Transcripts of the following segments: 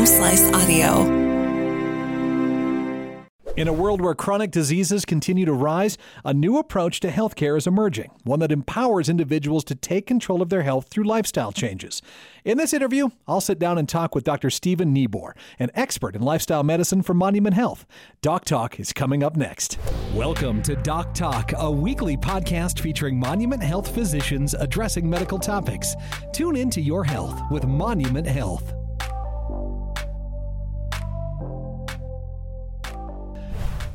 Home Slice Audio. In a world where chronic diseases continue to rise, a new approach to healthcare is emerging, one that empowers individuals to take control of their health through lifestyle changes. In this interview, I'll sit down and talk with Dr. Stephen Neabore, an expert in lifestyle medicine from Monument Health. Doc Talk is coming up next. Welcome to Doc Talk, a weekly podcast featuring Monument Health physicians addressing medical topics. Tune into your health with Monument Health.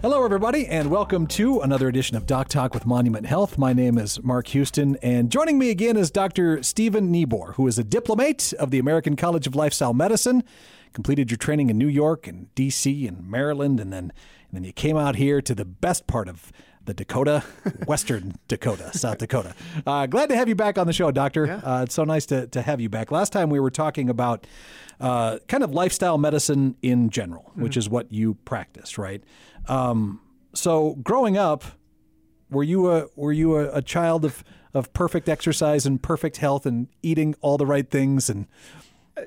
Hello, everybody, and welcome to another edition of Doc Talk with Monument Health. My name is Mark Houston, and joining me again is Dr. Stephen Neabore, who is a diplomate of the American College of Lifestyle Medicine. Completed your training in New York and D.C. and Maryland, and then and then you came out here to the best part of the Dakota, Western Dakota, South Dakota. Uh, glad to have you back on the show, Doctor. Yeah. Uh, it's so nice to, to have you back. Last time we were talking about uh, kind of lifestyle medicine in general, which is what you practice, right? Um, so growing up, were you a were you a, a child of of perfect exercise and perfect health and eating all the right things and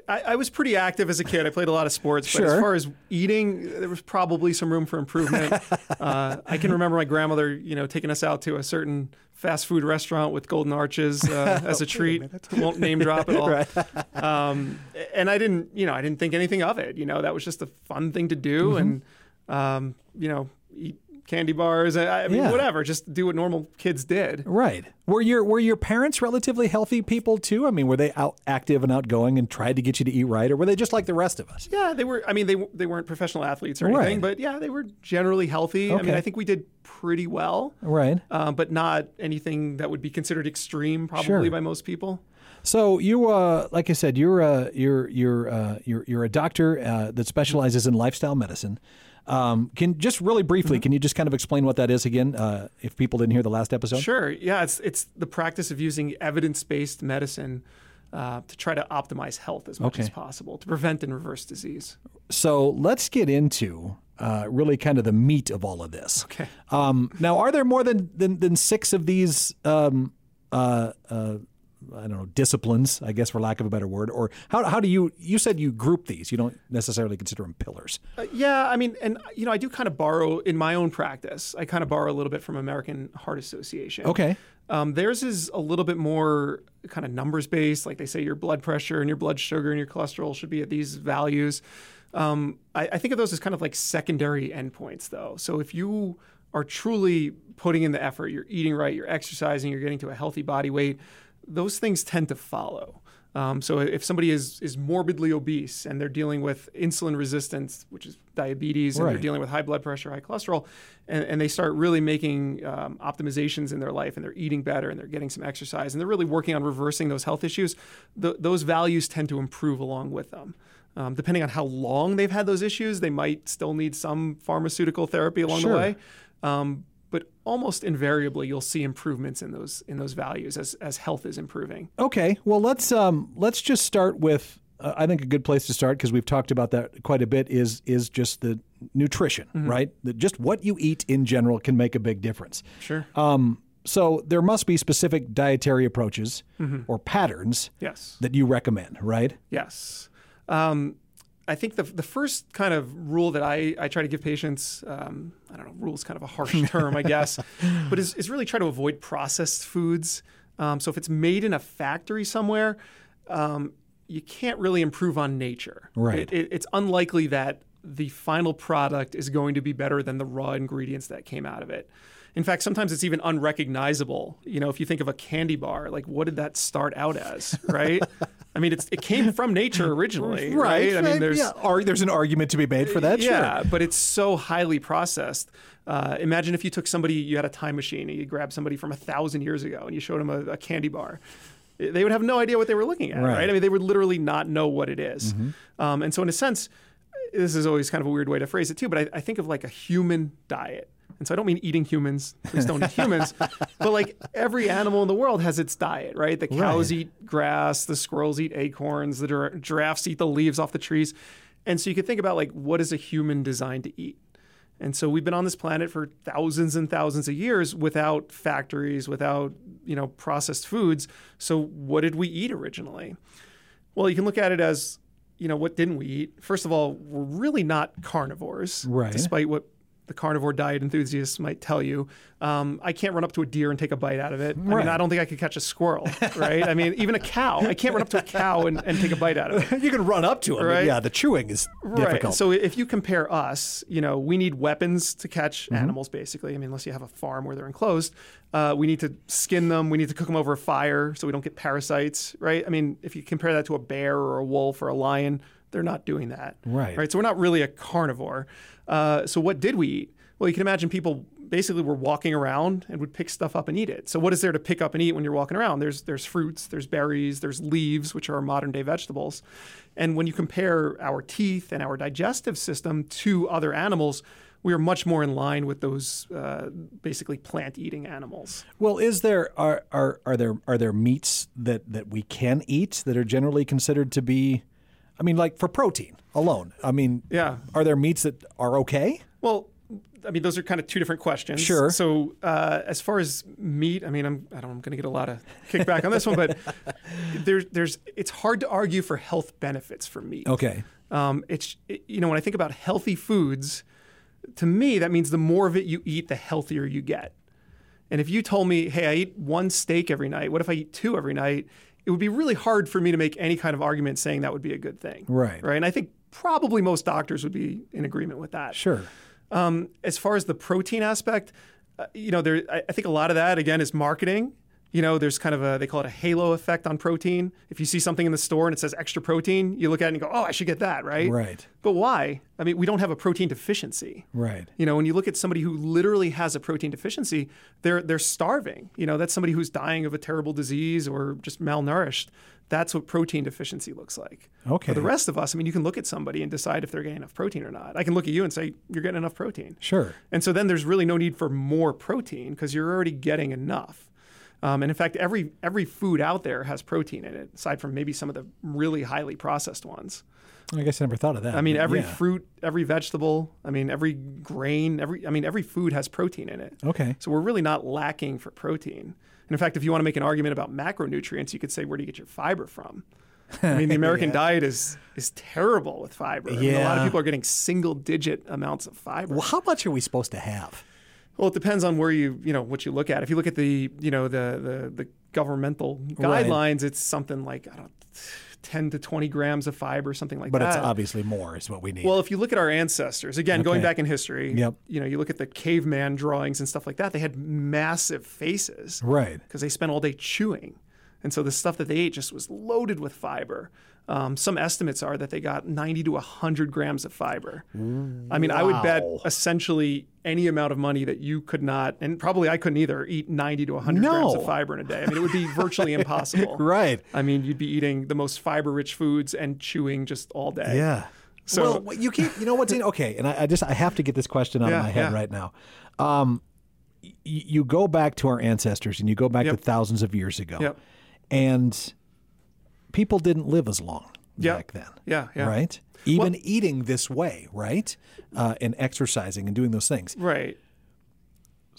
I, I was pretty active as a kid. I played a lot of sports, but Sure. as far as eating, there was probably some room for improvement. uh, I can remember my grandmother, you know, taking us out to a certain fast food restaurant with golden arches uh, as a treat. Won't name drop at all. Um, and I didn't, you know, I didn't think anything of it. You know, that was just a fun thing to do, Mm-hmm. and um, you know, eat candy bars. I, I mean, Yeah. whatever. Just do what normal kids did. right? Were your were your parents relatively healthy people too? I mean, were they out active and outgoing and tried to get you to eat right, or were they just like the rest of us? Yeah, they were. I mean, they they weren't professional athletes or Right. anything, but yeah, they were generally healthy. Okay. I mean, I think we did pretty well, Right. um, but not anything that would be considered extreme, probably Sure. by most people. So you, uh, like I said, you're uh, you're you're uh, you're you're a doctor uh, that specializes in lifestyle medicine. Um, can just really briefly, can you just kind of explain what that is again, uh, if people didn't hear the last episode? Sure. Yeah, it's it's the practice of using evidence based medicine uh, to try to optimize health as much Okay. as possible to prevent and reverse disease. So let's get into uh, really kind of the meat of all of this. Okay. Um, now, are there more than than, than six of these? Um, uh, uh, I don't know disciplines, I guess, for lack of a better word, or how, how do you? You said you group these. You don't necessarily consider them pillars. Uh, yeah, I mean, and you know, I do kind of borrow in my own practice. I kind of borrow a little bit from American Heart Association. Okay. Um, theirs is a little bit more kind of numbers based. Like they say, your blood pressure and your blood sugar and your cholesterol should be at these values. Um, I, I think of those as kind of like secondary endpoints, though. So if you are truly putting in the effort, you're eating right, you're exercising, you're getting to a healthy body weight, those things tend to follow. Um, so if somebody is is morbidly obese and they're dealing with insulin resistance, which is diabetes, and Right. they're dealing with high blood pressure, high cholesterol, and, and they start really making um, optimizations in their life, and they're eating better, and they're getting some exercise, and they're really working on reversing those health issues, th- those values tend to improve along with them. Um, depending on how long they've had those issues, they might still need some pharmaceutical therapy along Sure. the way. Um, but almost invariably, you'll see improvements in those in those values as, as health is improving. Okay, well let's um, let's just start with. Uh, I think a good place to start because we've talked about that quite a bit is is just the nutrition, right? That just what you eat in general can make a big difference. Sure. Um, so there must be specific dietary approaches or patterns yes. that you recommend, right? Yes. Um, I think the, the first kind of rule that I, I try to give patients, um, I don't know, rule is kind of a harsh term, I guess, but is, is really try to avoid processed foods. Um, so if it's made in a factory somewhere, um, you can't really improve on nature. Right. It, it, it's unlikely that the final product is going to be better than the raw ingredients that came out of it. In fact, sometimes it's even unrecognizable. You know, if you think of a candy bar, like what did that start out as, right? I mean, it's, it came from nature originally, right? I mean, there's yeah, ar- there's an argument to be made for that. yeah, Sure. but it's so highly processed. Uh, imagine if you took somebody, you had a time machine, and you grabbed somebody from a thousand years ago, and you showed them a, a candy bar. They would have no idea what they were looking at, Right. right? I mean, they would literally not know what it is. Um, and so, in a sense, this is always kind of a weird way to phrase it too. But I, I think of like a human diet. And so I don't mean eating humans. Please don't eat humans. But like every animal in the world has its diet, right? The cows Right. eat grass, the squirrels eat acorns, the gir- giraffes eat the leaves off the trees. And so you could think about like what is a human designed to eat? And so we've been on this planet for thousands and thousands of years without factories, without, you know, processed foods. So what did we eat originally? Well, you can look at it as you know, what didn't we eat? First of all, we're really not carnivores, Right. despite what the carnivore diet enthusiasts might tell you. Um, I can't run up to a deer and take a bite out of it. I mean, I don't think I could catch a squirrel, right? I mean, even a cow. I can't run up to a cow and, and take a bite out of it. you can run up to it. Right. yeah, the chewing is difficult. Right. So if you compare us, you know, we need weapons to catch Mm-hmm. animals, basically. I mean, unless you have a farm where they're enclosed, uh, we need to skin them. We need to cook them over a fire so we don't get parasites, right? I mean, if you compare that to a bear or a wolf or a lion, they're not doing that. Right. Right. So we're not really a carnivore. Uh, so what did we eat? Well, you can imagine people basically were walking around and would pick stuff up and eat it. So what is there to pick up and eat when you're walking around? There's there's fruits, there's berries, there's leaves, which are modern day vegetables. And when you compare our teeth and our digestive system to other animals, we are much more in line with those uh, basically plant eating animals. Well, is there are, are are there are there meats that that we can eat that are generally considered to be, I mean, like for protein alone? I mean, Yeah. are there meats that are okay? Well, I mean, those are kind of two different questions. Sure. So, uh, as far as meat, I mean, I'm, I don't, I'm going to get a lot of kickback on this one, but there's, there's, it's hard to argue for health benefits for meat. Okay. Um, it's, it- you know, when I think about healthy foods, to me, that means the more of it you eat, the healthier you get. And if you told me, hey, I eat one steak every night, what if I eat two every night? It would be really hard for me to make any kind of argument saying that would be a good thing. Right. Right. And I think probably most doctors would be in agreement with that. Sure. Um, as far as the protein aspect, uh, you know, there I, I think a lot of that again is marketing. You know, there's kind of a they call it a halo effect on protein. If you see something in the store and it says extra protein, you look at it and go, "Oh, I should get that," right? Right. But why? I mean, we don't have a protein deficiency. Right. You know, when you look at somebody who literally has a protein deficiency, they're they're starving. You know, that's somebody who's dying of a terrible disease or just malnourished. That's what protein deficiency looks like. Okay. For the rest of us, I mean, you can look at somebody and decide if they're getting enough protein or not. I can look at you and say you're getting enough protein. Sure. And so then there's really no need for more protein because you're already getting enough. Um, and in fact, every every food out there has protein in it, aside from maybe some of the really highly processed ones. I guess I never thought of that. I mean, every yeah. fruit, every vegetable, I mean, every grain, every I mean, every food has protein in it. Okay. So we're really not lacking for protein. And in fact, if you want to make an argument about macronutrients, you could say, where do you get your fiber from? I mean, the American Yeah. diet is is terrible with fiber. I mean, a lot of people are getting single digit amounts of fiber. Well, how much are we supposed to have? Well, it depends on where you you know what you look at. If you look at the you know the the, the governmental Right. guidelines, it's something like I don't ten to twenty grams of fiber, something like But that. But it's obviously more is what we need. Well, if you look at our ancestors, again, going back in history, Yep. you know, you look at the caveman drawings and stuff like that, they had massive faces right. because they spent all day chewing. And so the stuff that they ate just was loaded with fiber. Um, some estimates are that they got 90 to 100 grams of fiber. I mean, I would bet essentially any amount of money that you could not, and probably I couldn't either, eat 90 to 100 grams of fiber in a day. I mean, it would be virtually impossible. Right. I mean, you'd be eating the most fiber rich foods and chewing just all day. Yeah. So- well, you keep, you know what's in, okay, and I, I just I have to get this question out Yeah, of my head yeah. right now. Um, y- you go back to our ancestors, and you go back Yep. to thousands of years ago, Yep. and people didn't live as long Yep. back then, Yeah. Yeah. right? Even eating this way, right, uh, and exercising and doing those things. Right.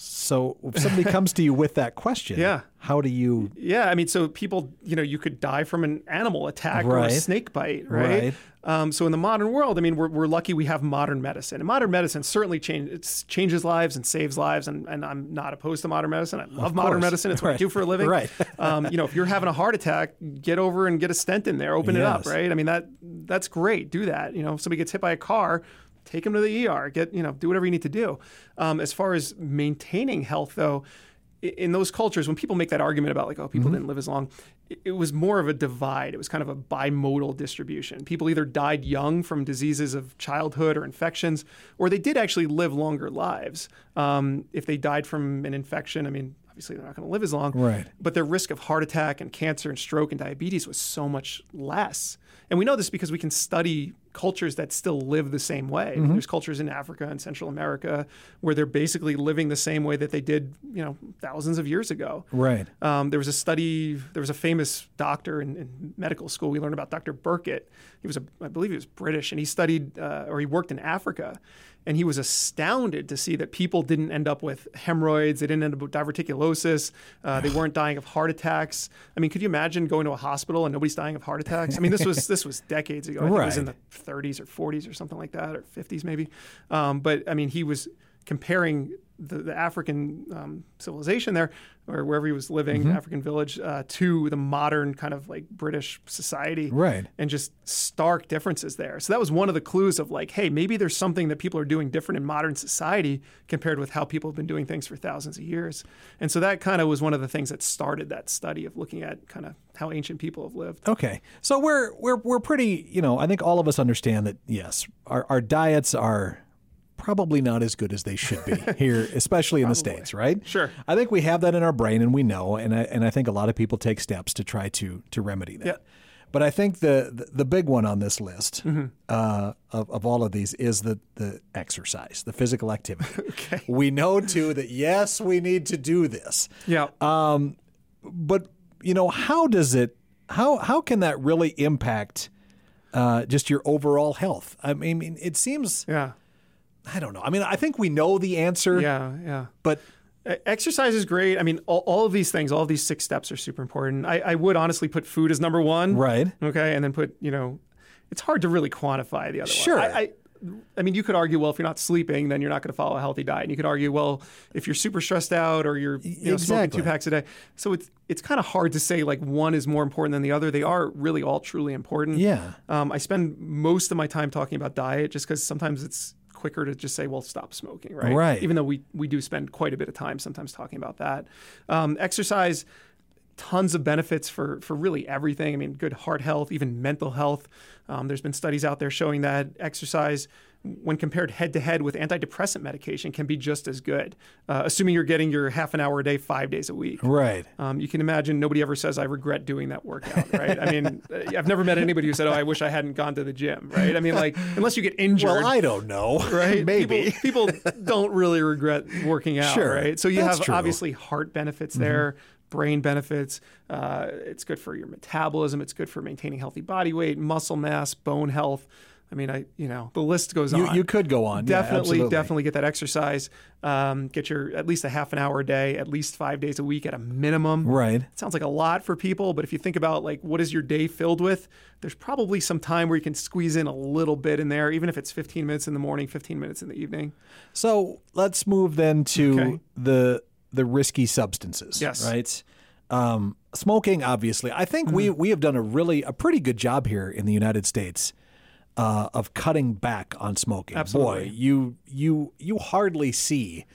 So if somebody comes to you with that question, Yeah. how do you? Yeah, I mean, so people, you know, you could die from an animal attack or a snake bite, right? Right. Um, so in the modern world, I mean, we're, we're lucky we have modern medicine, and modern medicine certainly change, it's changes lives and saves lives, and, and I'm not opposed to modern medicine. I love modern medicine; it's what I do for a living. Right. um, you know, if you're having a heart attack, get over and get a stent in there, open it up, right? I mean, that that's great. Do that. You know, if somebody gets hit by a car. Take them to the ER. Get you know, do whatever you need to do. Um, as far as maintaining health, though, in those cultures, when people make that argument about like, oh, people didn't live as long, it, it was more of a divide. It was kind of a bimodal distribution. People either died young from diseases of childhood or infections, or they did actually live longer lives. Um, if they died from an infection, I mean, obviously they're not going to live as long. Right. But their risk of heart attack and cancer and stroke and diabetes was so much less. And we know this because we can study cultures that still live the same way. Mm-hmm. There's cultures in Africa and Central America where they're basically living the same way that they did, you know, thousands of years ago. Right. Um, there was a study. There was a famous doctor in, in medical school. We learned about Dr. Burkitt. He was, a, I believe, he was British, and he studied uh, or he worked in Africa, and he was astounded to see that people didn't end up with hemorrhoids. They didn't end up with diverticulosis. Uh, they weren't dying of heart attacks. I mean, could you imagine going to a hospital and nobody's dying of heart attacks? I mean, this was this was decades ago. I think it was in the Right. 30s or 40s or something like that, or 50s maybe. Um, but I mean, he was comparing the, the African um, civilization there, or wherever he was living, Mm-hmm. African village, uh, to the modern kind of like British society, Right. and just stark differences there. So that was one of the clues of like, hey, maybe there's something that people are doing different in modern society compared with how people have been doing things for thousands of years. And so that kind of was one of the things that started that study of looking at kind of how ancient people have lived. Okay. So we're we're we're pretty, you know, I think all of us understand that yes, our our diets are probably not as good as they should be here, especially in the states, right? Sure. I think we have that in our brain and we know and I and I think a lot of people take steps to try to to remedy that. Yeah. But I think the, the the big one on this list Mm-hmm. uh, of, of all of these is the the exercise, the physical activity. Okay. We know too that yes, we need to do this Yeah. Um, but you know how does it how how can that really impact uh, just your overall health i mean it seems yeah. I don't know i mean i think we know the answer Yeah. Yeah. but Exercise is great. I mean, all, all of these things, all of these six steps are super important. I, I would honestly put food as number one. right Okay. And then put, you know, it's hard to really quantify the other Sure. one. I, I, I mean, you could argue, well, if you're not sleeping, then you're not going to follow a healthy diet. And you could argue, well, if you're super stressed out or you're you know, smoking two packs a day. So it's it's kind of hard to say like one is more important than the other. They are really all truly important. Yeah. Um, I spend most of my time talking about diet just because sometimes it's quicker to just say, well, stop smoking, right? Right. Even though we we do spend quite a bit of time sometimes talking about that. Um, exercise tons of benefits for for really everything. I mean, good heart health, even mental health. Um, there's been studies out there showing that exercise, when compared head to head with antidepressant medication, can be just as good, uh, assuming you're getting your half an hour a day, five days a week. right Um, you can imagine nobody ever says, I regret doing that workout, right? I mean, uh, I've never met anybody who said, Oh, I wish I hadn't gone to the gym, right? I mean, like, unless you get injured. well i don't know Right? maybe People, people don't really regret working out, Sure. right? So you That's have true. Mm-hmm. obviously heart benefits there, brain benefits. Uh, it's good for your metabolism. It's good for maintaining healthy body weight, muscle mass, bone health. I mean, I you know the list goes you, on. you could go on definitely, absolutely. definitely get that exercise. Um, get your at least a half an hour a day, at least five days a week at a minimum. right It sounds like a lot for people, but if you think about like what is your day filled with, there's probably some time where you can squeeze in a little bit in there, even if it's 15 minutes in the morning, 15 minutes in the evening. so let's move then to Okay. the the risky substances Yes. right um, smoking obviously i think we Mm-hmm. we have done a really a pretty good job here in the united states uh, of cutting back on smoking. Absolutely. Boy, you you you hardly see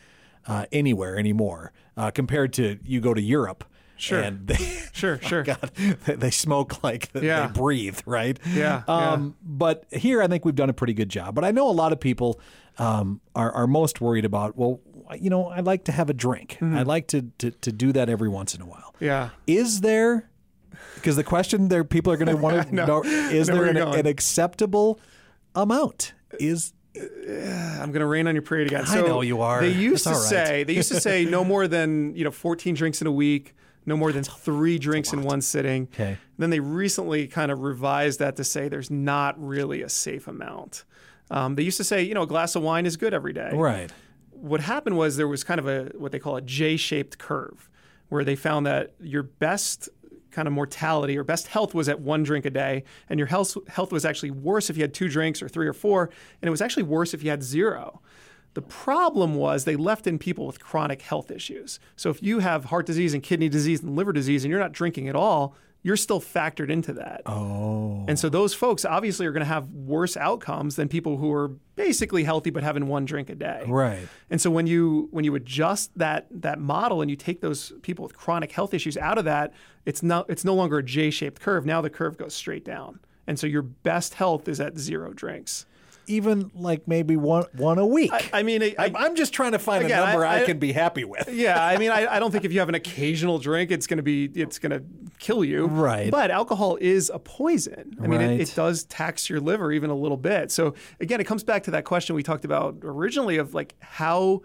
uh, anywhere anymore uh, compared to you go to Europe. Sure. And they, Sure, sure. God, they- smoke like Yeah. they breathe, right? Yeah, Um, But here, I think we've done a pretty good job. But I know a lot of people um, are, are most worried about, well, you know, I like to have a drink. Mm-hmm. I like to, to to do that every once in a while. Yeah. Is there? Because the question there, people are going to want to know: Is there an, an acceptable amount? Is I'm going to rain on your parade again. I know you are. They used That's to right. say they used to say no more than you know 14 drinks in a week, no more than three drinks in one sitting. Okay. Then they recently kind of revised that to say there's not really a safe amount. Um, they used to say you know a glass of wine is good every day. right? What happened was there was kind of a what they call a J-shaped curve, where they found that your best kind of mortality or best health was at one drink a day, and your health health was actually worse if you had two drinks or three or four, and it was actually worse if you had zero. The problem was they left in people with chronic health issues. So if you have heart disease and kidney disease and liver disease and you're not drinking at all, you're still factored into that. Oh, And so those folks obviously are going to have worse outcomes than people who are basically healthy but having one drink a day. right. And so when you when you adjust that that model and you take those people with chronic health issues out of that, it's no it's no longer a J-shaped curve. Now the curve goes straight down. And so your best health is at zero drinks. Even like maybe one one a week. I, I mean, I, I'm, I'm just trying to find Again, a number I, I- I- can be happy with. yeah, I mean, I, I don't think if you have an occasional drink, it's going to be it's going to kill you. Right. But alcohol is a poison. I mean, Right. it, it does tax your liver even a little bit. So again, it comes back to that question we talked about originally of like how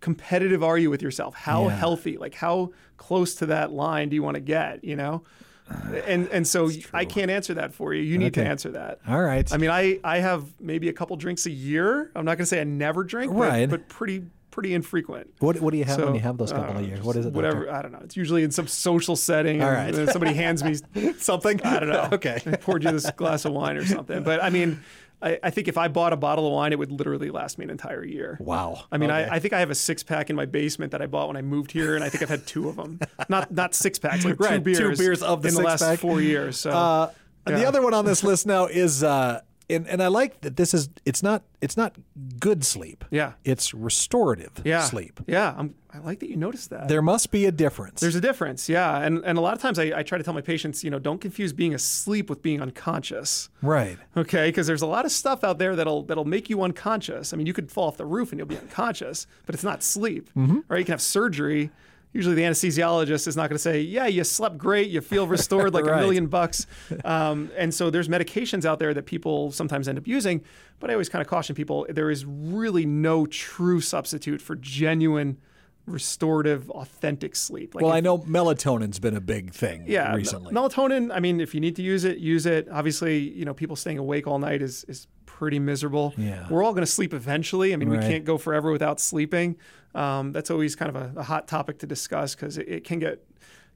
competitive are you with yourself? How Yeah. healthy? Like how close to that line do you want to get? You know. And and so I can't answer that for you. You need to answer that. All right. I mean, I, I have maybe a couple drinks a year. I'm not going to say I never drink, but, Right. but pretty pretty infrequent. what, what do you have when you have those couple uh, of years? What is it? Whatever. doctor? I don't know. It's usually in some social setting. All right. and somebody hands me Something? I don't know. okay. I poured you this glass of wine or something. But I mean, I, I think if I bought a bottle of wine, it would literally last me an entire year. Wow. I mean, Okay. I, I think I have a six pack in my basement that I bought when I moved here, and I think I've had two of them. Not not six packs, like Right, two two beers, beers of the in the last six-pack. four years. So Uh, The other one on this list now is, uh, and, and I like that this is, it's not, it's not good sleep. yeah, It's restorative yeah, sleep. Yeah, I'm, I like that you noticed that. There must be a difference. There's a difference, yeah, and and a lot of times I, I try to tell my patients, you know, don't confuse being asleep with being unconscious. right. Okay, because there's a lot of stuff out there that'll that'll make you unconscious. I mean, you could fall off the roof and you'll be unconscious, but it's not sleep. Mm-hmm. Right? You can have surgery. Usually, the anesthesiologist is not going to say, "Yeah, you slept great, you feel restored like Right. a million bucks." Um, and so, there's medications out there that people sometimes end up using. But I always kind of caution people: there is really no true substitute for genuine, restorative, authentic sleep. Like Well, if- I know melatonin's been a big thing yeah, recently. melatonin. I mean, if you need to use it, use it. Obviously, you know, people staying awake all night is is pretty miserable. Yeah. we're all going to sleep eventually. I mean, Right. we can't go forever without sleeping. Um, that's always kind of a, a hot topic to discuss because it, it can get.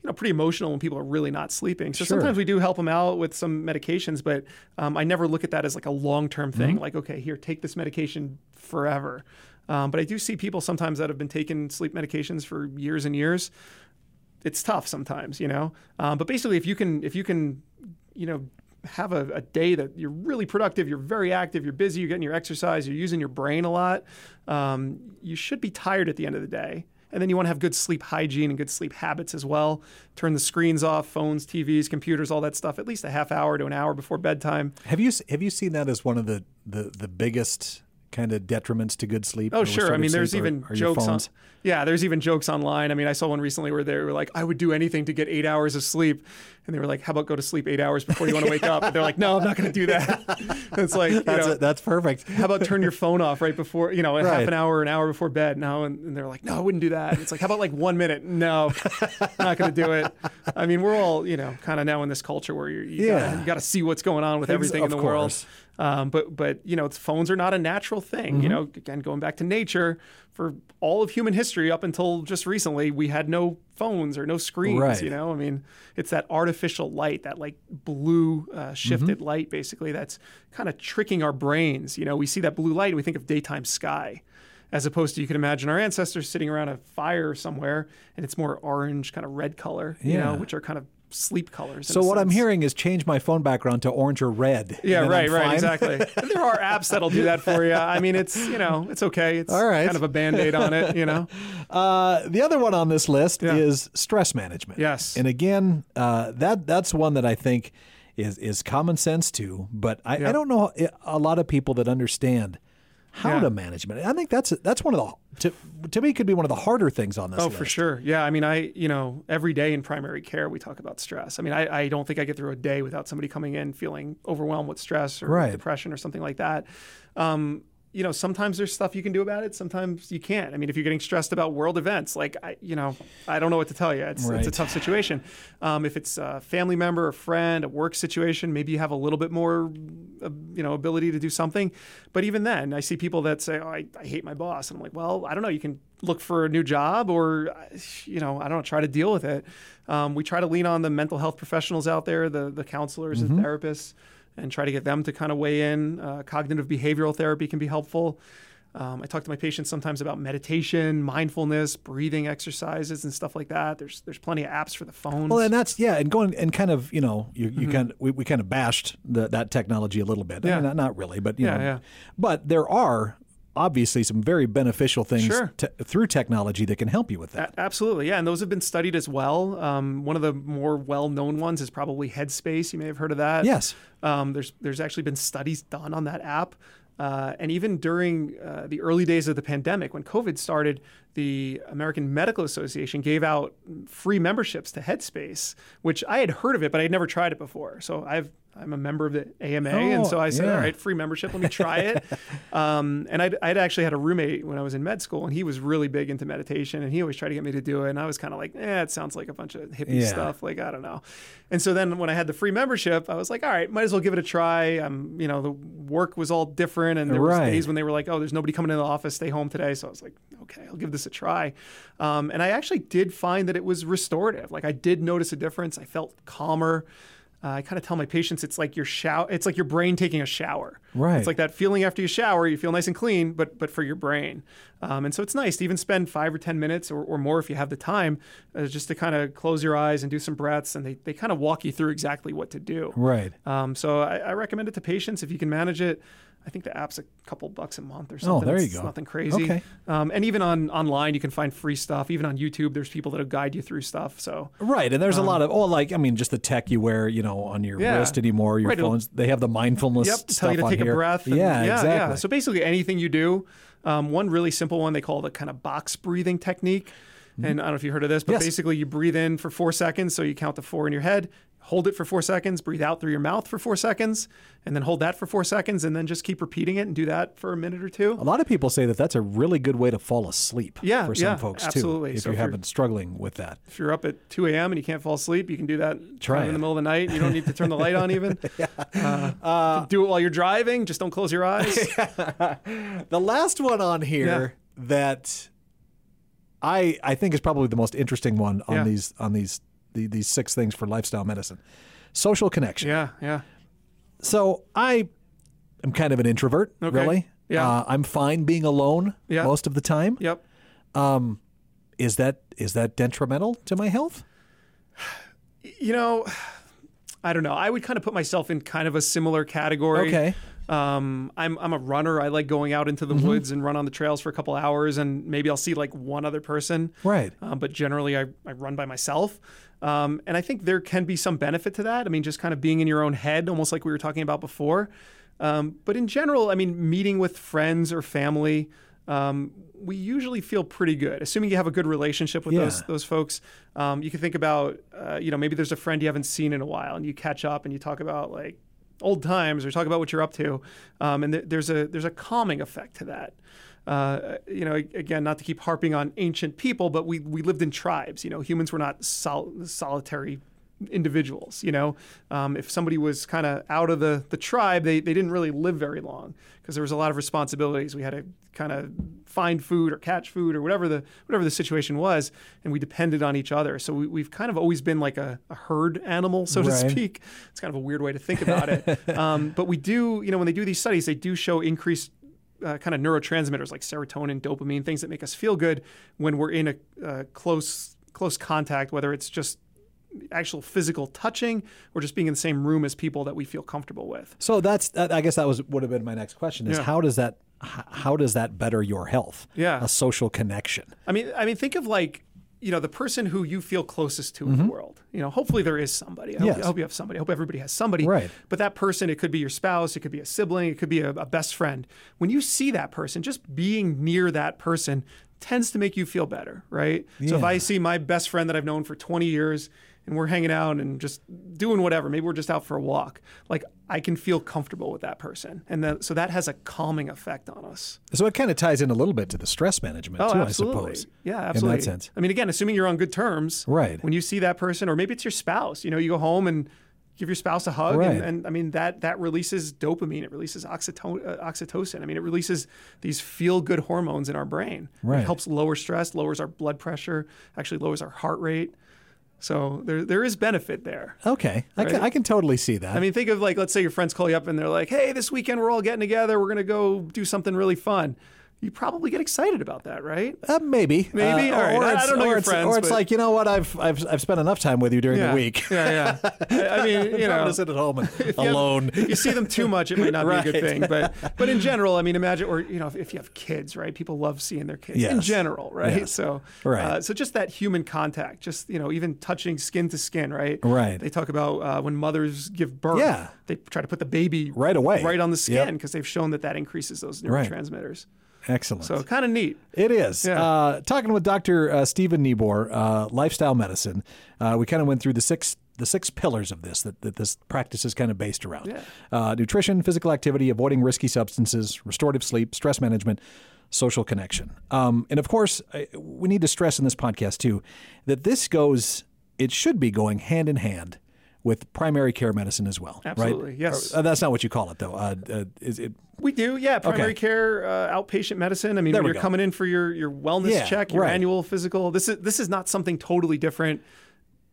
You know, pretty emotional when people are really not sleeping. So Sure. sometimes we do help them out with some medications, but um, I never look at that as like a long-term thing. Mm-hmm. Like, okay, here, take this medication forever. Um, but I do see people sometimes that have been taking sleep medications for years and years it's tough sometimes, you know. Um, but basically, if you can, if you can, you know, have a, a day that you're really productive, you're very active, you're busy, you're getting your exercise, you're using your brain a lot, um, you should be tired at the end of the day. And then you want to have good sleep hygiene and good sleep habits as well. Turn the screens off, phones, TVs, computers, all that stuff, at least a half hour to an hour before bedtime. have you have you seen that as one of the the, the biggest kind of detriments to good sleep? Oh, sure. I mean, there's even or jokes on. Yeah, there's even jokes online. I mean, I saw one recently where they were like, "I would do anything to get eight hours of sleep," and they were like, "How about go to sleep eight hours before you want to wake up?" And they're like, "No, I'm not going to do that." it's like, you That's know, it. That's perfect. how about turn your phone off right before, you know, a half an hour, an hour before bed? No, and, and they're like, "No, I wouldn't do that." It's like, how about like one minute? No, not going to do it. I mean, we're all, you know, kind of now in this culture where you Yeah. gotta, you got to see what's going on with Things- everything in the world. Um, but but you know, phones are not a natural thing. Mm-hmm. You know, again, going back to nature, for all of human history up until just recently, we had no phones or no screens. Right. You know, I mean, it's that artificial light, that like blue uh, shifted Mm-hmm. light, basically, that's kind of tricking our brains. You know, we see that blue light and we think of daytime sky. As opposed to, you can imagine our ancestors sitting around a fire somewhere, and it's more orange, kind of red color, you Yeah. know, which are kind of sleep colors. So what I'm hearing is change my phone background to orange or red. Yeah, right, I'm right, fine. exactly. And there are apps that'll do that for you. I mean, it's you know, it's okay. It's All right. kind of a band aid on it, you know. Uh, the other one on this list Yeah. is stress management. Yes. and again, uh, that that's one that I think is is common sense too. But I, I don't know a lot of people that understand how Yeah. to manage it. I think that's that's one of the to, to me could be one of the harder things on this. Oh, list. for sure. Yeah. I mean, I, you know, every day in primary care, we talk about stress. I mean, I, I don't think I get through a day without somebody coming in feeling overwhelmed with stress or Right. depression or something like that. Um, you know, sometimes there's stuff you can do about it. Sometimes you can't. I mean, if you're getting stressed about world events, like, I, you know, I don't know what to tell you. It's, it's a tough situation. Um, if it's a family member, a friend, a work situation, maybe you have a little bit more, uh, you know, ability to do something. But even then, I see people that say, oh, I, I hate my boss. And I'm like, well, I don't know. You can look for a new job or, you know, I don't know, try to deal with it. Um, we try to lean on the mental health professionals out there, the, the counselors and therapists and try to get them to kind of weigh in. Uh, cognitive behavioral therapy can be helpful. Um, I talk to my patients sometimes about meditation, mindfulness, breathing exercises, and stuff like that. There's there's plenty of apps for the phones. Well, and that's yeah, and going and kind of you know you, Mm-hmm. you kind of we, we kind of bashed the, that technology a little bit. I Yeah. mean, not, not really, but you Yeah, know, yeah. but there are obviously some very beneficial things Sure. te- through technology that can help you with that. A- absolutely, yeah, and those have been studied as well. Um, one of the more well-known ones is probably Headspace. You may have heard of that. Yes. Um, there's there's actually been studies done on that app Uh, and even during uh, the early days of the pandemic, when COVID started, the American Medical Association gave out free memberships to Headspace, which I had heard of it, but I had never tried it before. So I've I'm a member of the AMA, and so I said, yeah. all right, free membership, let me try it. um, and I'd, I'd actually had a roommate when I was in med school, and he was really big into meditation, and he always tried to get me to do it. And I was kind of like, eh, it sounds like a bunch of hippie Yeah. stuff. Like, I don't know. And so then when I had the free membership, I was like, all right, might as well give it a try. Um, you know, the work was all different, and there was Right. days when they were like, oh, there's nobody coming in the office, stay home today. So I was like, okay, I'll give this a try. Um, and I actually did find that it was restorative. Like I did notice a difference. I felt calmer. Uh, I kind of tell my patients it's like your shower. It's like your brain taking a shower. Right. It's like that feeling after you shower. You feel nice and clean, but but for your brain. Um, and so it's nice to even spend five or ten minutes or, or more if you have the time, uh, just to kind of close your eyes and do some breaths. And they they kind of walk you through exactly what to do. Right. Um, so I, I recommend it to patients if you can manage it. I think the app's a couple bucks a month or something. Oh, there you It's go. nothing crazy. Okay. Um, and even on online, you can find free stuff. Even on YouTube, there's people that'll guide you through stuff. So Right, and there's a lot of oh, like I mean, just the tech you wear, you know, on your Um, Yeah. wrist anymore, your Right, phones. They have the mindfulness Yep, stuff tell you to take here. a breath. and- yeah, exactly. So basically, anything you do, um, one really simple one they call the kind of box breathing technique. And I don't know if you heard of this, but Mm-hmm. Yes. basically you breathe in for four seconds. So you count to four in your head, hold it for four seconds, breathe out through your mouth for four seconds, and then hold that for four seconds, and then just keep repeating it and do that for a minute or two. a lot of people say that that's a really good way to fall asleep. Yeah, for some yeah, folks absolutely. too. If So you if have been struggling with that, If you're up at 2 a.m. and you can't fall asleep, you can do that Try kind of in the middle of the night. You don't need to turn the light on even. Uh, do it while you're driving. Just don't close your eyes. the last one on here that I I think is probably the most interesting one on Yeah. these on these the, these six things for lifestyle medicine, social connection. yeah, yeah. So I am kind of an introvert, Okay. really. Yeah. Uh, I'm fine being alone Yeah. most of the time. Yep. Is that is that detrimental to my health? You know, I don't know. I would kind of put myself in kind of a similar category. Okay. Um, I'm I'm a runner. I like going out into the Mm-hmm. woods and run on the trails for a couple hours, and maybe I'll see like one other person. Right. Um, but generally, I, I run by myself. Um, and I think there can be some benefit to that. I mean, just kind of being in your own head, almost like we were talking about before. Um, but in general, I mean, meeting with friends or family, um, we usually feel pretty good, assuming you have a good relationship with Yeah. those those folks. Um, you can think about, uh, you know, maybe there's a friend you haven't seen in a while, and you catch up and you talk about like old times or talk about what you're up to, um, and th- there's a there's a calming effect to that. Uh, you know, again, not to keep harping on ancient people, but we we lived in tribes. You know, humans were not sol- solitary individuals. You know, um, if somebody was kind of out of the the tribe, they they didn't really live very long because there was a lot of responsibilities. We had to kind of find food or catch food or whatever the whatever the situation was, and we depended on each other. So we, we've kind of always been like a, a herd animal, so to speak. It's kind of a weird way to think about it. um, but we do, you know, when they do these studies, they do show increased uh, kind of neurotransmitters like serotonin, dopamine, things that make us feel good when we're in a uh, close close contact, whether it's just actual physical touching or just being in the same room as people that we feel comfortable with. So that's that, I guess that was would have been my next question is Yeah. how does that how does that better your health? Yeah. A social connection. I mean, I mean, think of like you know the person who you feel closest to in the world. You know, hopefully there is somebody. I, hope, Mm-hmm. Yes. I hope you have somebody. I hope everybody has somebody. Right. But that person, it could be your spouse, it could be a sibling, it could be a, a best friend. When you see that person, just being near that person tends to make you feel better, right? So if I see my best friend that I've known for 20 years and we're hanging out and just doing whatever, maybe we're just out for a walk, like I can feel comfortable with that person. And that, so that has a calming effect on us. So it kind of ties in a little bit to the stress management Oh, too, absolutely. I suppose. Yeah, absolutely. In that sense. I mean, again, assuming you're on good terms, Right. When you see that person, or maybe it's your spouse, you know, you go home and give your spouse a hug, Right. and, and I mean that that releases dopamine, it releases oxyto- uh, oxytocin. I mean, it releases these feel good hormones in our brain. Right. It helps lower stress, lowers our blood pressure, actually lowers our heart rate. So there there is benefit there. Okay. I, can, I can totally see that. I mean, think of like, let's say your friends call you up and they're like, "Hey, this weekend we're all getting together. We're gonna go do something really fun." You probably get excited about that, right? Uh, maybe, Maybe? Uh, All right. I- I it's- don't know or your friends, or it's but- like you know what? I've I've I've spent enough time with you during yeah. the week. Yeah, yeah. I I mean, you know, gonna sit at home and if you have- alone. you see them too much, it might not be a good thing. But but in general, I mean, imagine or you know, if, if you have kids, right? People love seeing their kids in general, right? Yes. So Right. Uh, so just that human contact, just you know, even touching skin to skin, right? Right. They talk about uh, when mothers give birth, Yeah. they try to put the baby Right away. right on the skin because they've shown that that increases those Right. Excellent. So kind of neat. It is. Yeah. Uh, talking with Dr. Uh, Stephen Neabore, uh, lifestyle medicine. Uh, we kind of went through the six the six pillars of this that, that this practice is kind of based around: Yeah. uh, nutrition, physical activity, avoiding risky substances, restorative sleep, stress management, social connection. Um, and of course, I, we need to stress in this podcast too that this goes. It should be going hand in hand. With primary care medicine as well, Absolutely, right? yes. Or- uh, that's not what you call it, though. Uh, uh, is it? We do, yeah. Primary Okay. care, uh, outpatient medicine. I mean, There when you're go. coming in for your your wellness Yeah, check, your right. annual physical, this is this is not something totally different.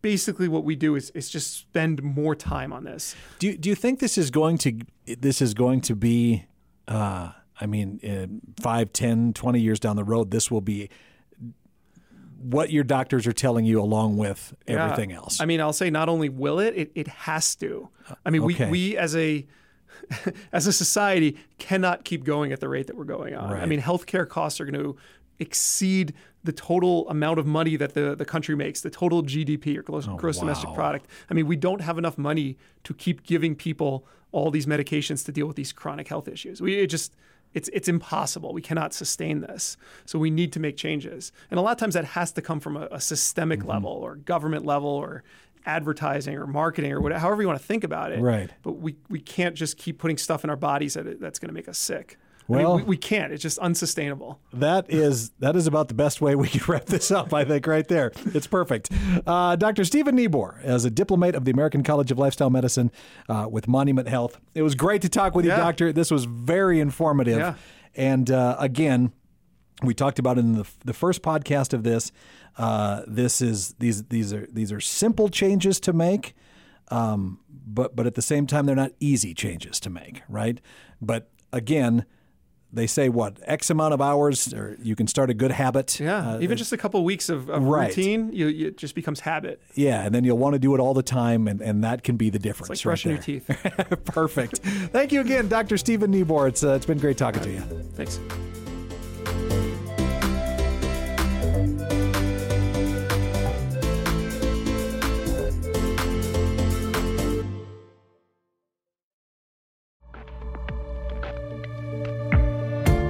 Basically, what we do is is just spend more time on this. Do you, do you think this is going to this is going to be uh, I mean in 5 10 20 years down the road this will be what your doctors are telling you along with Yeah. everything else. I mean, I'll say not only will it, it, it has to. I mean, Okay. we we as a as a society cannot keep going at the rate that we're going on. I mean, healthcare costs are going to exceed the total amount of money that the, the country makes, the total GDP or gross, oh, gross domestic product. I mean, we don't have enough money to keep giving people all these medications to deal with these chronic health issues. We it just it's it's impossible. We cannot sustain this. So we need to make changes. And a lot of times that has to come from a, a systemic Mm-hmm. level or government level or advertising or marketing or whatever, however you want to think about it. Right. But we, we can't just keep putting stuff in our bodies that that's going to make us sick. I Well- mean, we, we can't. It's just unsustainable. that is that is about the best way we can wrap this up. I think right there, it's perfect. Uh, Dr. Stephen Neabore, as a diplomate of the American College of Lifestyle Medicine uh, with Monument Health, it was great to talk with you, Doctor. This was very informative. Yeah. And uh, again, we talked about in the, the first podcast of this. Uh, this is these these are these are simple changes to make, um, but but at the same time they're not easy changes to make, right? But again, they say what X amount of hours, or you can start a good habit. Yeah. Uh, Even just a couple of weeks of, of Right. routine, you, you, it just becomes habit. yeah, and then you'll want to do it all the time, and, and that can be the difference. It's like right brushing your teeth. Perfect. Thank you again, Dr. Stephen Neabore. It's uh, it's been great talking to you. Thanks.